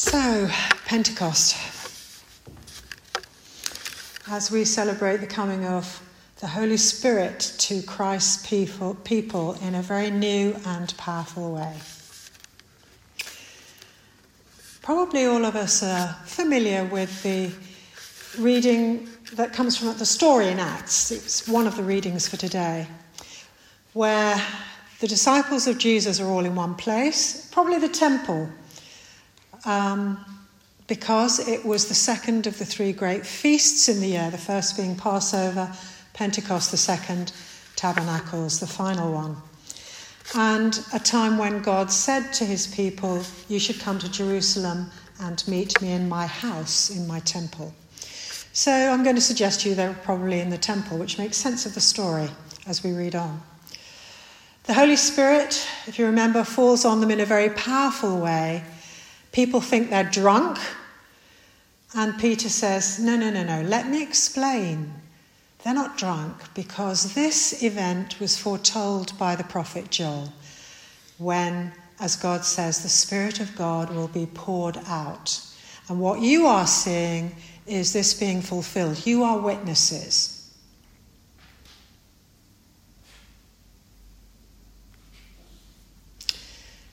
So, Pentecost. As we celebrate the coming of the Holy Spirit to Christ's people, people in a very new and powerful way. Probably all of us are familiar with the reading that comes from the story in Acts. It's one of the readings for today, where the disciples of Jesus are all in one place, probably the temple um, because it was the second of the three great feasts in the year, the first being Passover, Pentecost, the second, Tabernacles, the final one. And a time when God said to his people, You should come to Jerusalem and meet me in my house, in my temple. So I'm going to suggest to you they were probably in the temple, which makes sense of the story as we read on. The Holy Spirit, if you remember, falls on them in a very powerful way People think they're drunk. And Peter says, No, no, no, no, let me explain. They're not drunk because this event was foretold by the prophet Joel when, as God says, the Spirit of God will be poured out. And what you are seeing is this being fulfilled. You are witnesses.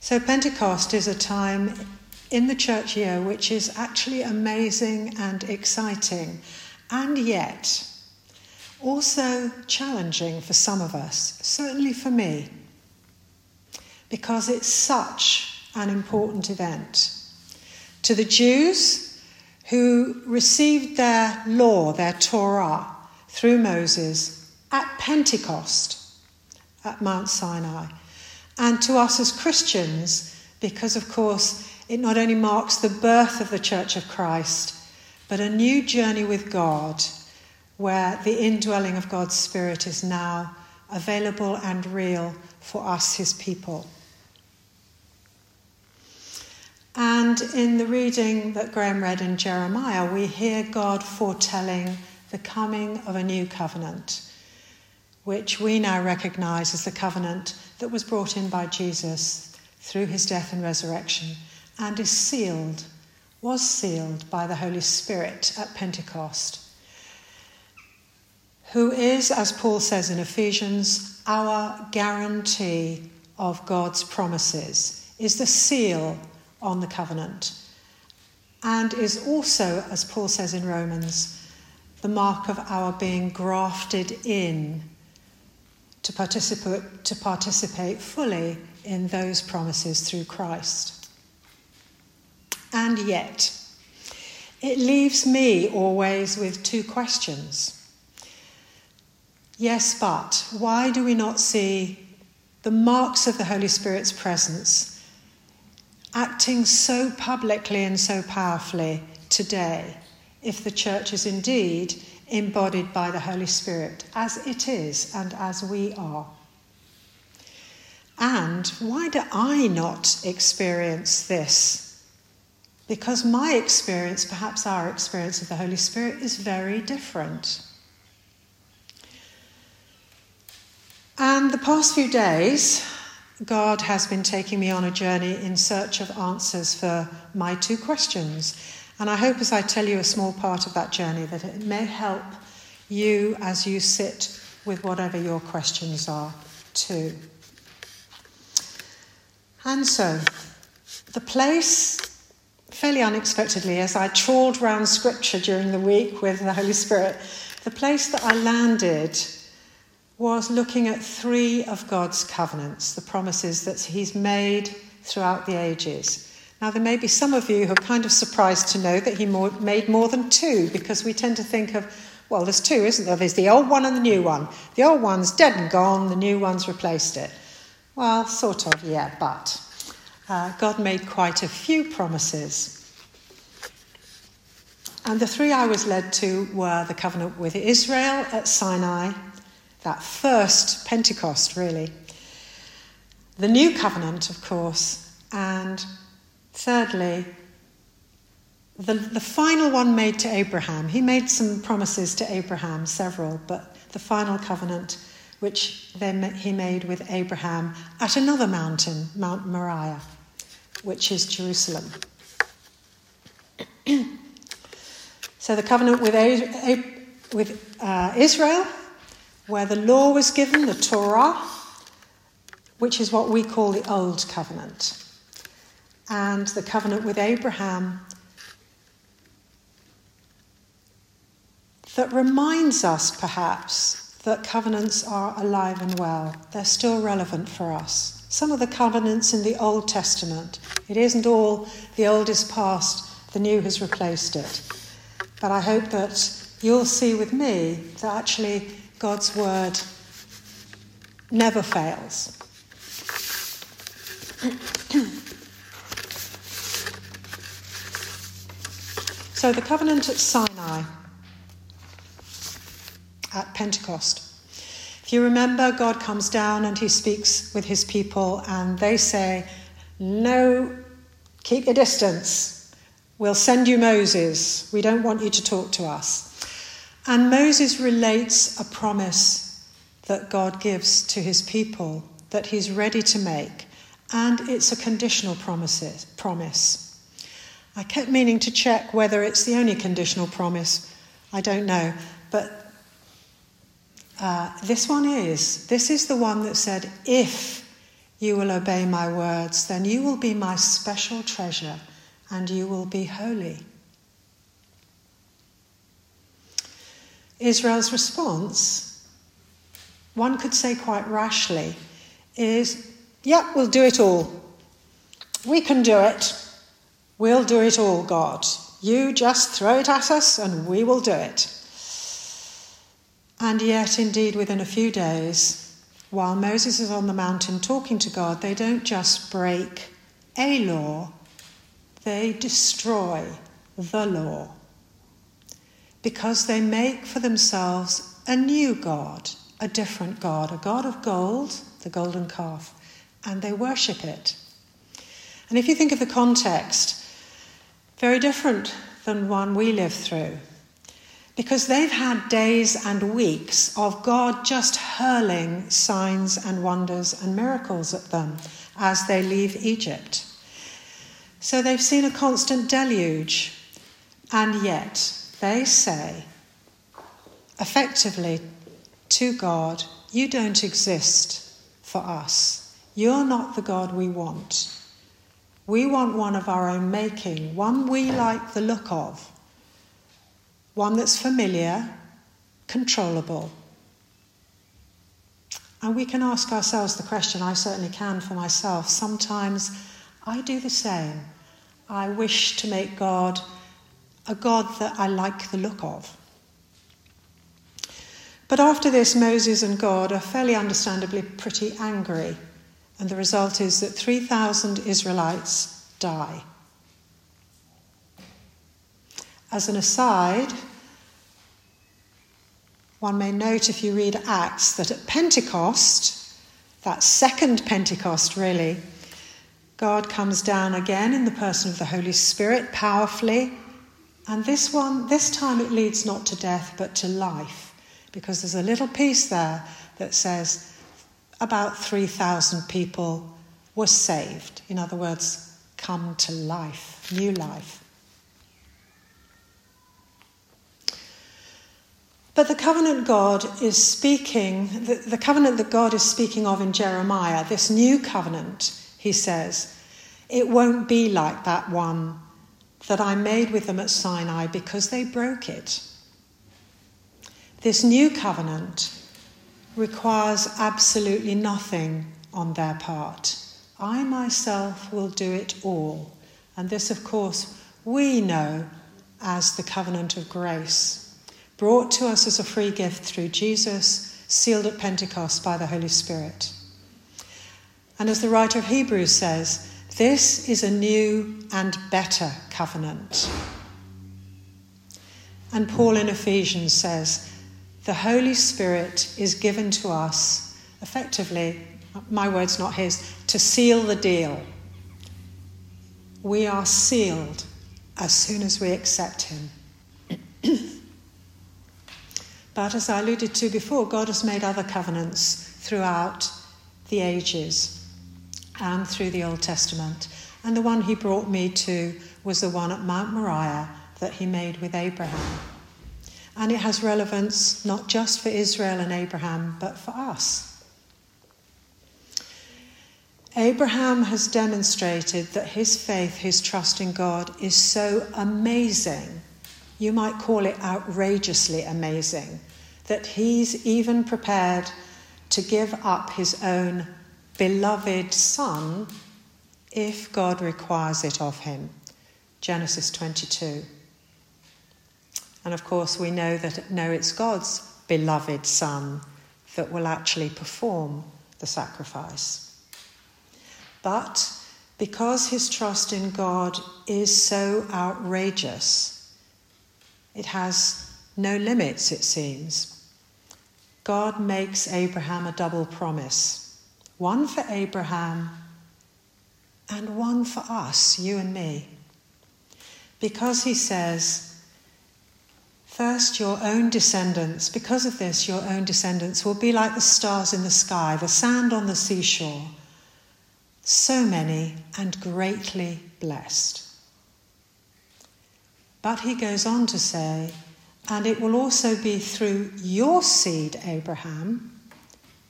So, Pentecost is a time in the church year, which is actually amazing and exciting, and yet also challenging for some of us, certainly for me, because it's such an important event. To the Jews who received their law, their Torah, through Moses at Pentecost at Mount Sinai, and to us as Christians, because of course it not only marks the birth of the Church of Christ, but a new journey with God where the indwelling of God's Spirit is now available and real for us, his people. And in the reading that Graham read in Jeremiah, we hear God foretelling the coming of a new covenant, which we now recognize as the covenant that was brought in by Jesus through his death and resurrection and is sealed, was sealed by the Holy Spirit at Pentecost, who is, as Paul says in Ephesians, our guarantee of God's promises, is the seal on the covenant, and is also, as Paul says in Romans, the mark of our being grafted in to participate, to participate fully in those promises through Christ. And yet, it leaves me always with two questions. Yes, but why do we not see the marks of the Holy Spirit's presence acting so publicly and so powerfully today if the church is indeed embodied by the Holy Spirit, as it is and as we are? And why do I not experience this because my experience, perhaps our experience of the Holy Spirit, is very different. And the past few days, God has been taking me on a journey in search of answers for my two questions. And I hope as I tell you a small part of that journey that it may help you as you sit with whatever your questions are, too. And so, the place fairly unexpectedly, as I trawled around scripture during the week with the Holy Spirit, the place that I landed was looking at three of God's covenants, the promises that He's made throughout the ages. Now, there may be some of you who are kind of surprised to know that He made more than two, because we tend to think of, well, there's two, isn't there? There's the old one and the new one. The old one's dead and gone, the new one's replaced it. Well, sort of, yeah, but uh, God made quite a few promises. And the three I was led to were the covenant with Israel at Sinai, that first Pentecost, really, the new covenant, of course, and thirdly, the, the final one made to Abraham. He made some promises to Abraham, several, but the final covenant which then he made with Abraham at another mountain, Mount Moriah, which is Jerusalem. so the covenant with, with uh, Israel, where the law was given, the Torah, which is what we call the Old Covenant, and the covenant with Abraham, that reminds us perhaps that covenants are alive and well. They're still relevant for us. Some of the covenants in the Old Testament, it isn't all the old is past, the new has replaced it. But I hope that you'll see with me that actually God's word never fails. so the covenant at Sinai at Pentecost. You remember, God comes down and he speaks with his people, and they say, No, keep your distance. We'll send you Moses. We don't want you to talk to us. And Moses relates a promise that God gives to his people that he's ready to make, and it's a conditional promise. I kept meaning to check whether it's the only conditional promise. I don't know. But uh, this one is. This is the one that said, If you will obey my words, then you will be my special treasure and you will be holy. Israel's response, one could say quite rashly, is, Yeah, we'll do it all. We can do it. We'll do it all, God. You just throw it at us and we will do it. And yet, indeed, within a few days, while Moses is on the mountain talking to God, they don't just break a law, they destroy the law. Because they make for themselves a new God, a different God, a God of gold, the golden calf, and they worship it. And if you think of the context, very different than one we live through because they've had days and weeks of God just hurling signs and wonders and miracles at them as they leave Egypt. So they've seen a constant deluge, and yet they say, effectively, to God, You don't exist for us. You're not the God we want. We want one of our own making, one we like the look of one that's familiar, controllable. And we can ask ourselves the question, I certainly can for myself. Sometimes I do the same. I wish to make God a God that I like the look of. But after this, Moses and God are fairly understandably pretty angry, and the result is that 3,000 Israelites die. As an aside, one may note if you read Acts that at Pentecost, that second Pentecost really, God comes down again in the person of the Holy Spirit powerfully. And this one, this time it leads not to death but to life, because there's a little piece there that says about 3,000 people were saved. In other words, come to life, new life. But the covenant God is speaking, the, the, covenant that God is speaking of in Jeremiah, this new covenant, he says, it won't be like that one that I made with them at Sinai because they broke it. This new covenant requires absolutely nothing on their part. I myself will do it all. And this, of course, we know as the covenant of grace brought to us as a free gift through Jesus, sealed at Pentecost by the Holy Spirit. And as the writer of Hebrews says, this is a new and better covenant. And Paul in Ephesians says, the Holy Spirit is given to us, effectively, my word's not his, to seal the deal. We are sealed as soon as we accept him. But as I alluded to before, God has made other covenants throughout the ages and through the Old Testament. And the one he brought me to was the one at Mount Moriah that he made with Abraham. And it has relevance not just for Israel and Abraham, but for us. Abraham has demonstrated that his faith, his trust in God, is so amazing. You might call it outrageously amazing, that he's even prepared to give up his own beloved son if God requires it of him. Genesis 22. And of course, we know that no, it's God's beloved Son that will actually perform the sacrifice. But because his trust in God is so outrageous, it has no limits, it seems. God makes Abraham a double promise one for Abraham and one for us, you and me. Because he says, First, your own descendants, because of this, your own descendants will be like the stars in the sky, the sand on the seashore. So many and greatly blessed. But he goes on to say, and it will also be through your seed, Abraham,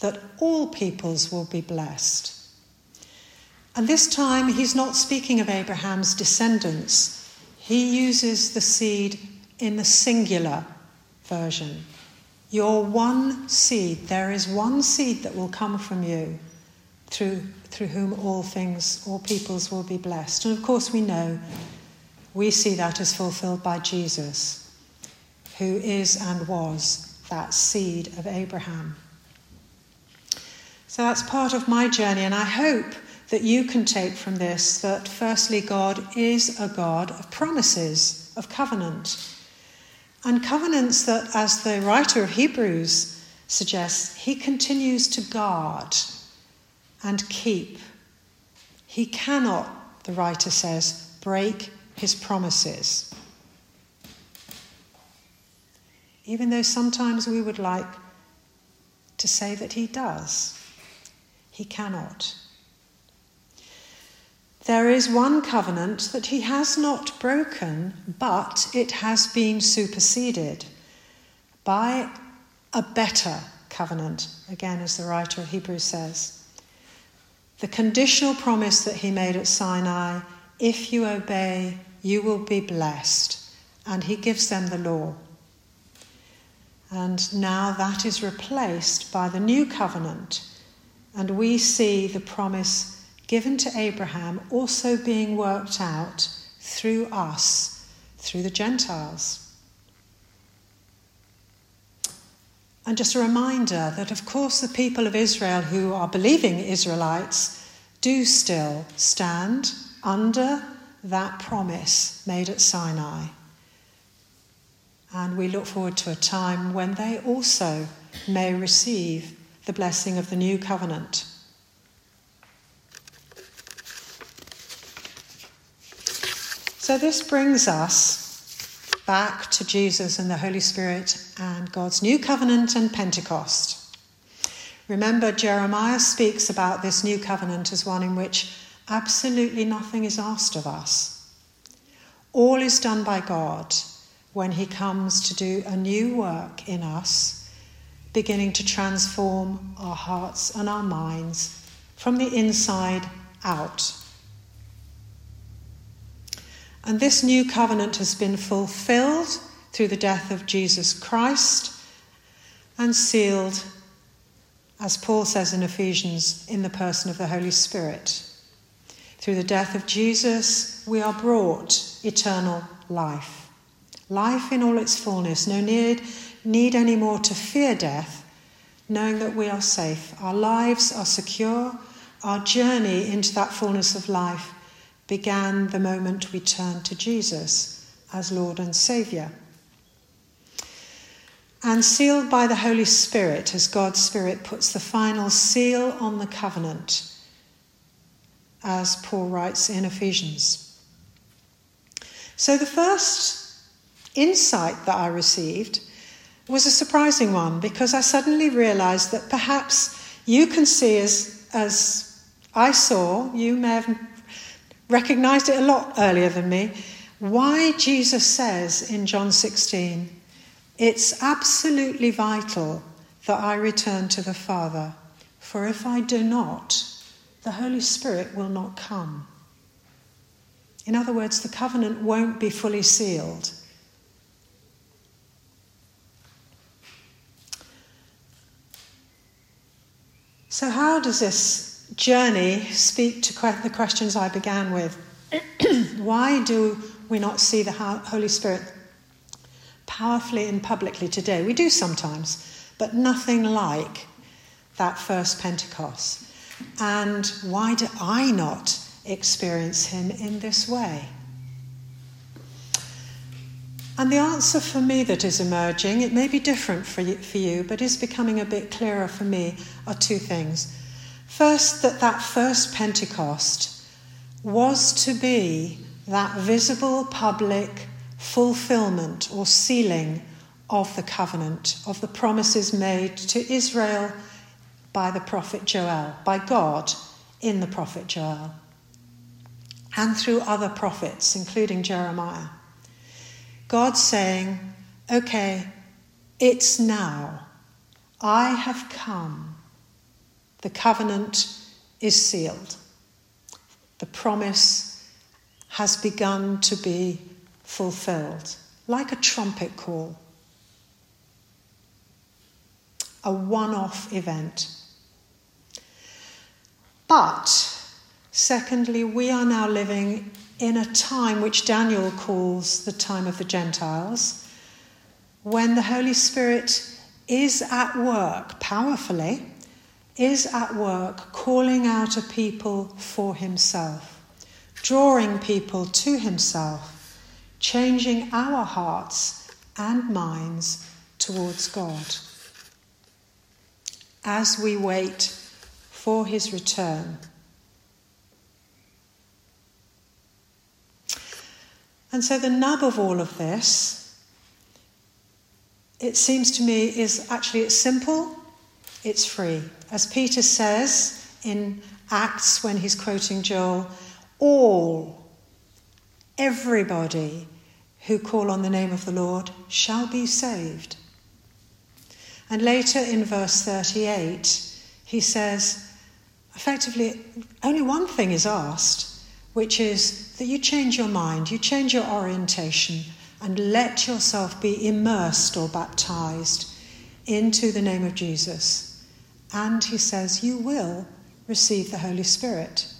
that all peoples will be blessed. And this time, he's not speaking of Abraham's descendants. He uses the seed in the singular version. Your one seed, there is one seed that will come from you through, through whom all things, all peoples will be blessed. And of course, we know we see that as fulfilled by Jesus, who is and was that seed of Abraham. So that's part of my journey, and I hope that you can take from this that firstly, God is a God of promises, of covenant and covenants that, as the writer of Hebrews suggests, he continues to guard and keep. He cannot, the writer says, break his promises. Even though sometimes we would like to say that he does, he cannot. There is one covenant that he has not broken, but it has been superseded by a better covenant, again, as the writer of Hebrews says. The conditional promise that he made at Sinai if you obey, you will be blessed. And he gives them the law. And now that is replaced by the new covenant. And we see the promise given to Abraham also being worked out through us, through the Gentiles. And just a reminder that, of course, the people of Israel who are believing Israelites do still stand under that promise made at Sinai. And we look forward to a time when they also may receive the blessing of the new covenant. So, this brings us back to Jesus and the Holy Spirit and God's new covenant and Pentecost. Remember, Jeremiah speaks about this new covenant as one in which absolutely nothing is asked of us. All is done by God when He comes to do a new work in us, beginning to transform our hearts and our minds from the inside out. And this new covenant has been fulfilled through the death of Jesus Christ and sealed, as Paul says in Ephesians, in the person of the Holy Spirit. Through the death of Jesus, we are brought eternal life. Life in all its fullness, no need, need any more to fear death, knowing that we are safe. Our lives are secure. Our journey into that fullness of life began the moment we turned to Jesus as Lord and Saviour. And sealed by the Holy Spirit, as God's Spirit puts the final seal on the covenant, as Paul writes in Ephesians. So the first insight that I received was a surprising one because I suddenly realized that perhaps you can see as, as I saw, you may have recognized it a lot earlier than me. Why Jesus says in John 16, it's absolutely vital that I return to the Father, for if I do not, the Holy Spirit will not come. In other words, the covenant won't be fully sealed. So, how does this journey speak to the questions I began with? Why do we not see the Holy Spirit powerfully and publicly today? We do sometimes, but nothing like that first Pentecost. And why do I not experience Him in this way? And the answer for me that is emerging, it may be different for you, for you, but is becoming a bit clearer for me, are two things. First, that that first Pentecost was to be that visible public fulfillment or sealing of the covenant, of the promises made to Israel by the prophet Joel, by God in the prophet Joel, and through other prophets, including Jeremiah. God saying, Okay, it's now. I have come. The covenant is sealed. The promise has begun to be fulfilled, like a trumpet call, a one off event. But, secondly, we are now living in a time which Daniel calls the time of the Gentiles, when the Holy Spirit is at work powerfully, is at work calling out a people for himself, drawing people to himself, changing our hearts and minds towards God. As we wait for his return. And so the nub of all of this, it seems to me, is actually it's simple, it's free. As Peter says in Acts when he's quoting Joel, all, everybody who call on the name of the Lord shall be saved. And later in verse 38, he says, effectively, only one thing is asked which is that you change your mind, you change your orientation, and let yourself be immersed or baptized into the name of Jesus. And he says, you will receive the Holy Spirit.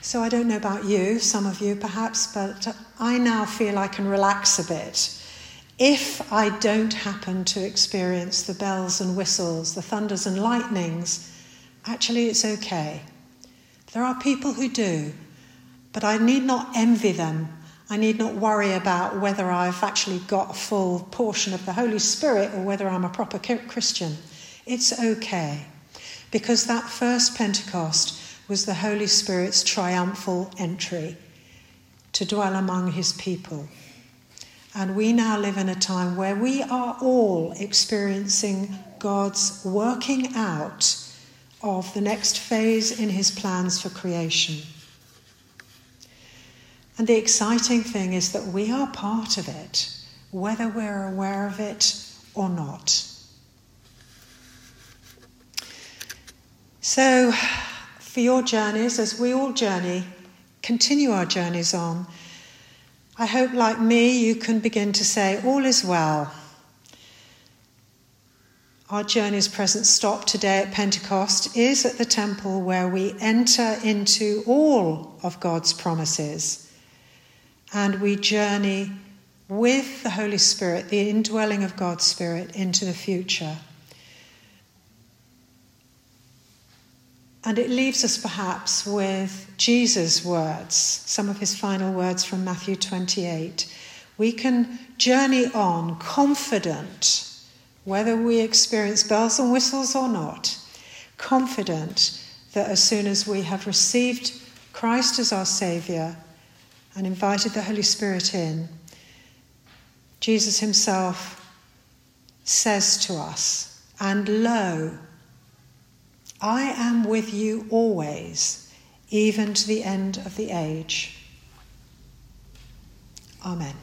So I don't know about you, some of you perhaps, but I now feel I can relax a bit. If I don't happen to experience the bells and whistles, the thunders and lightnings, actually it's okay. There are people who do, but I need not envy them. I need not worry about whether I've actually got a full portion of the Holy Spirit or whether I'm a proper Christian. It's okay. Because that first Pentecost was the Holy Spirit's triumphal entry to dwell among his people. And we now live in a time where we are all experiencing God's working out of the next phase in his plans for creation. And the exciting thing is that we are part of it, whether we're aware of it or not. So, for your journeys, as we all journey, continue our journeys on, I hope, like me, you can begin to say, All is well. Our journey's present stop today at Pentecost is at the temple where we enter into all of God's promises and we journey with the Holy Spirit, the indwelling of God's Spirit, into the future. And it leaves us perhaps with Jesus' words, some of his final words from Matthew 28. We can journey on confident whether we experience bells and whistles or not, confident that as soon as we have received Christ as our Saviour and invited the Holy Spirit in, Jesus himself says to us, And lo, I am with you always, even to the end of the age. Amen.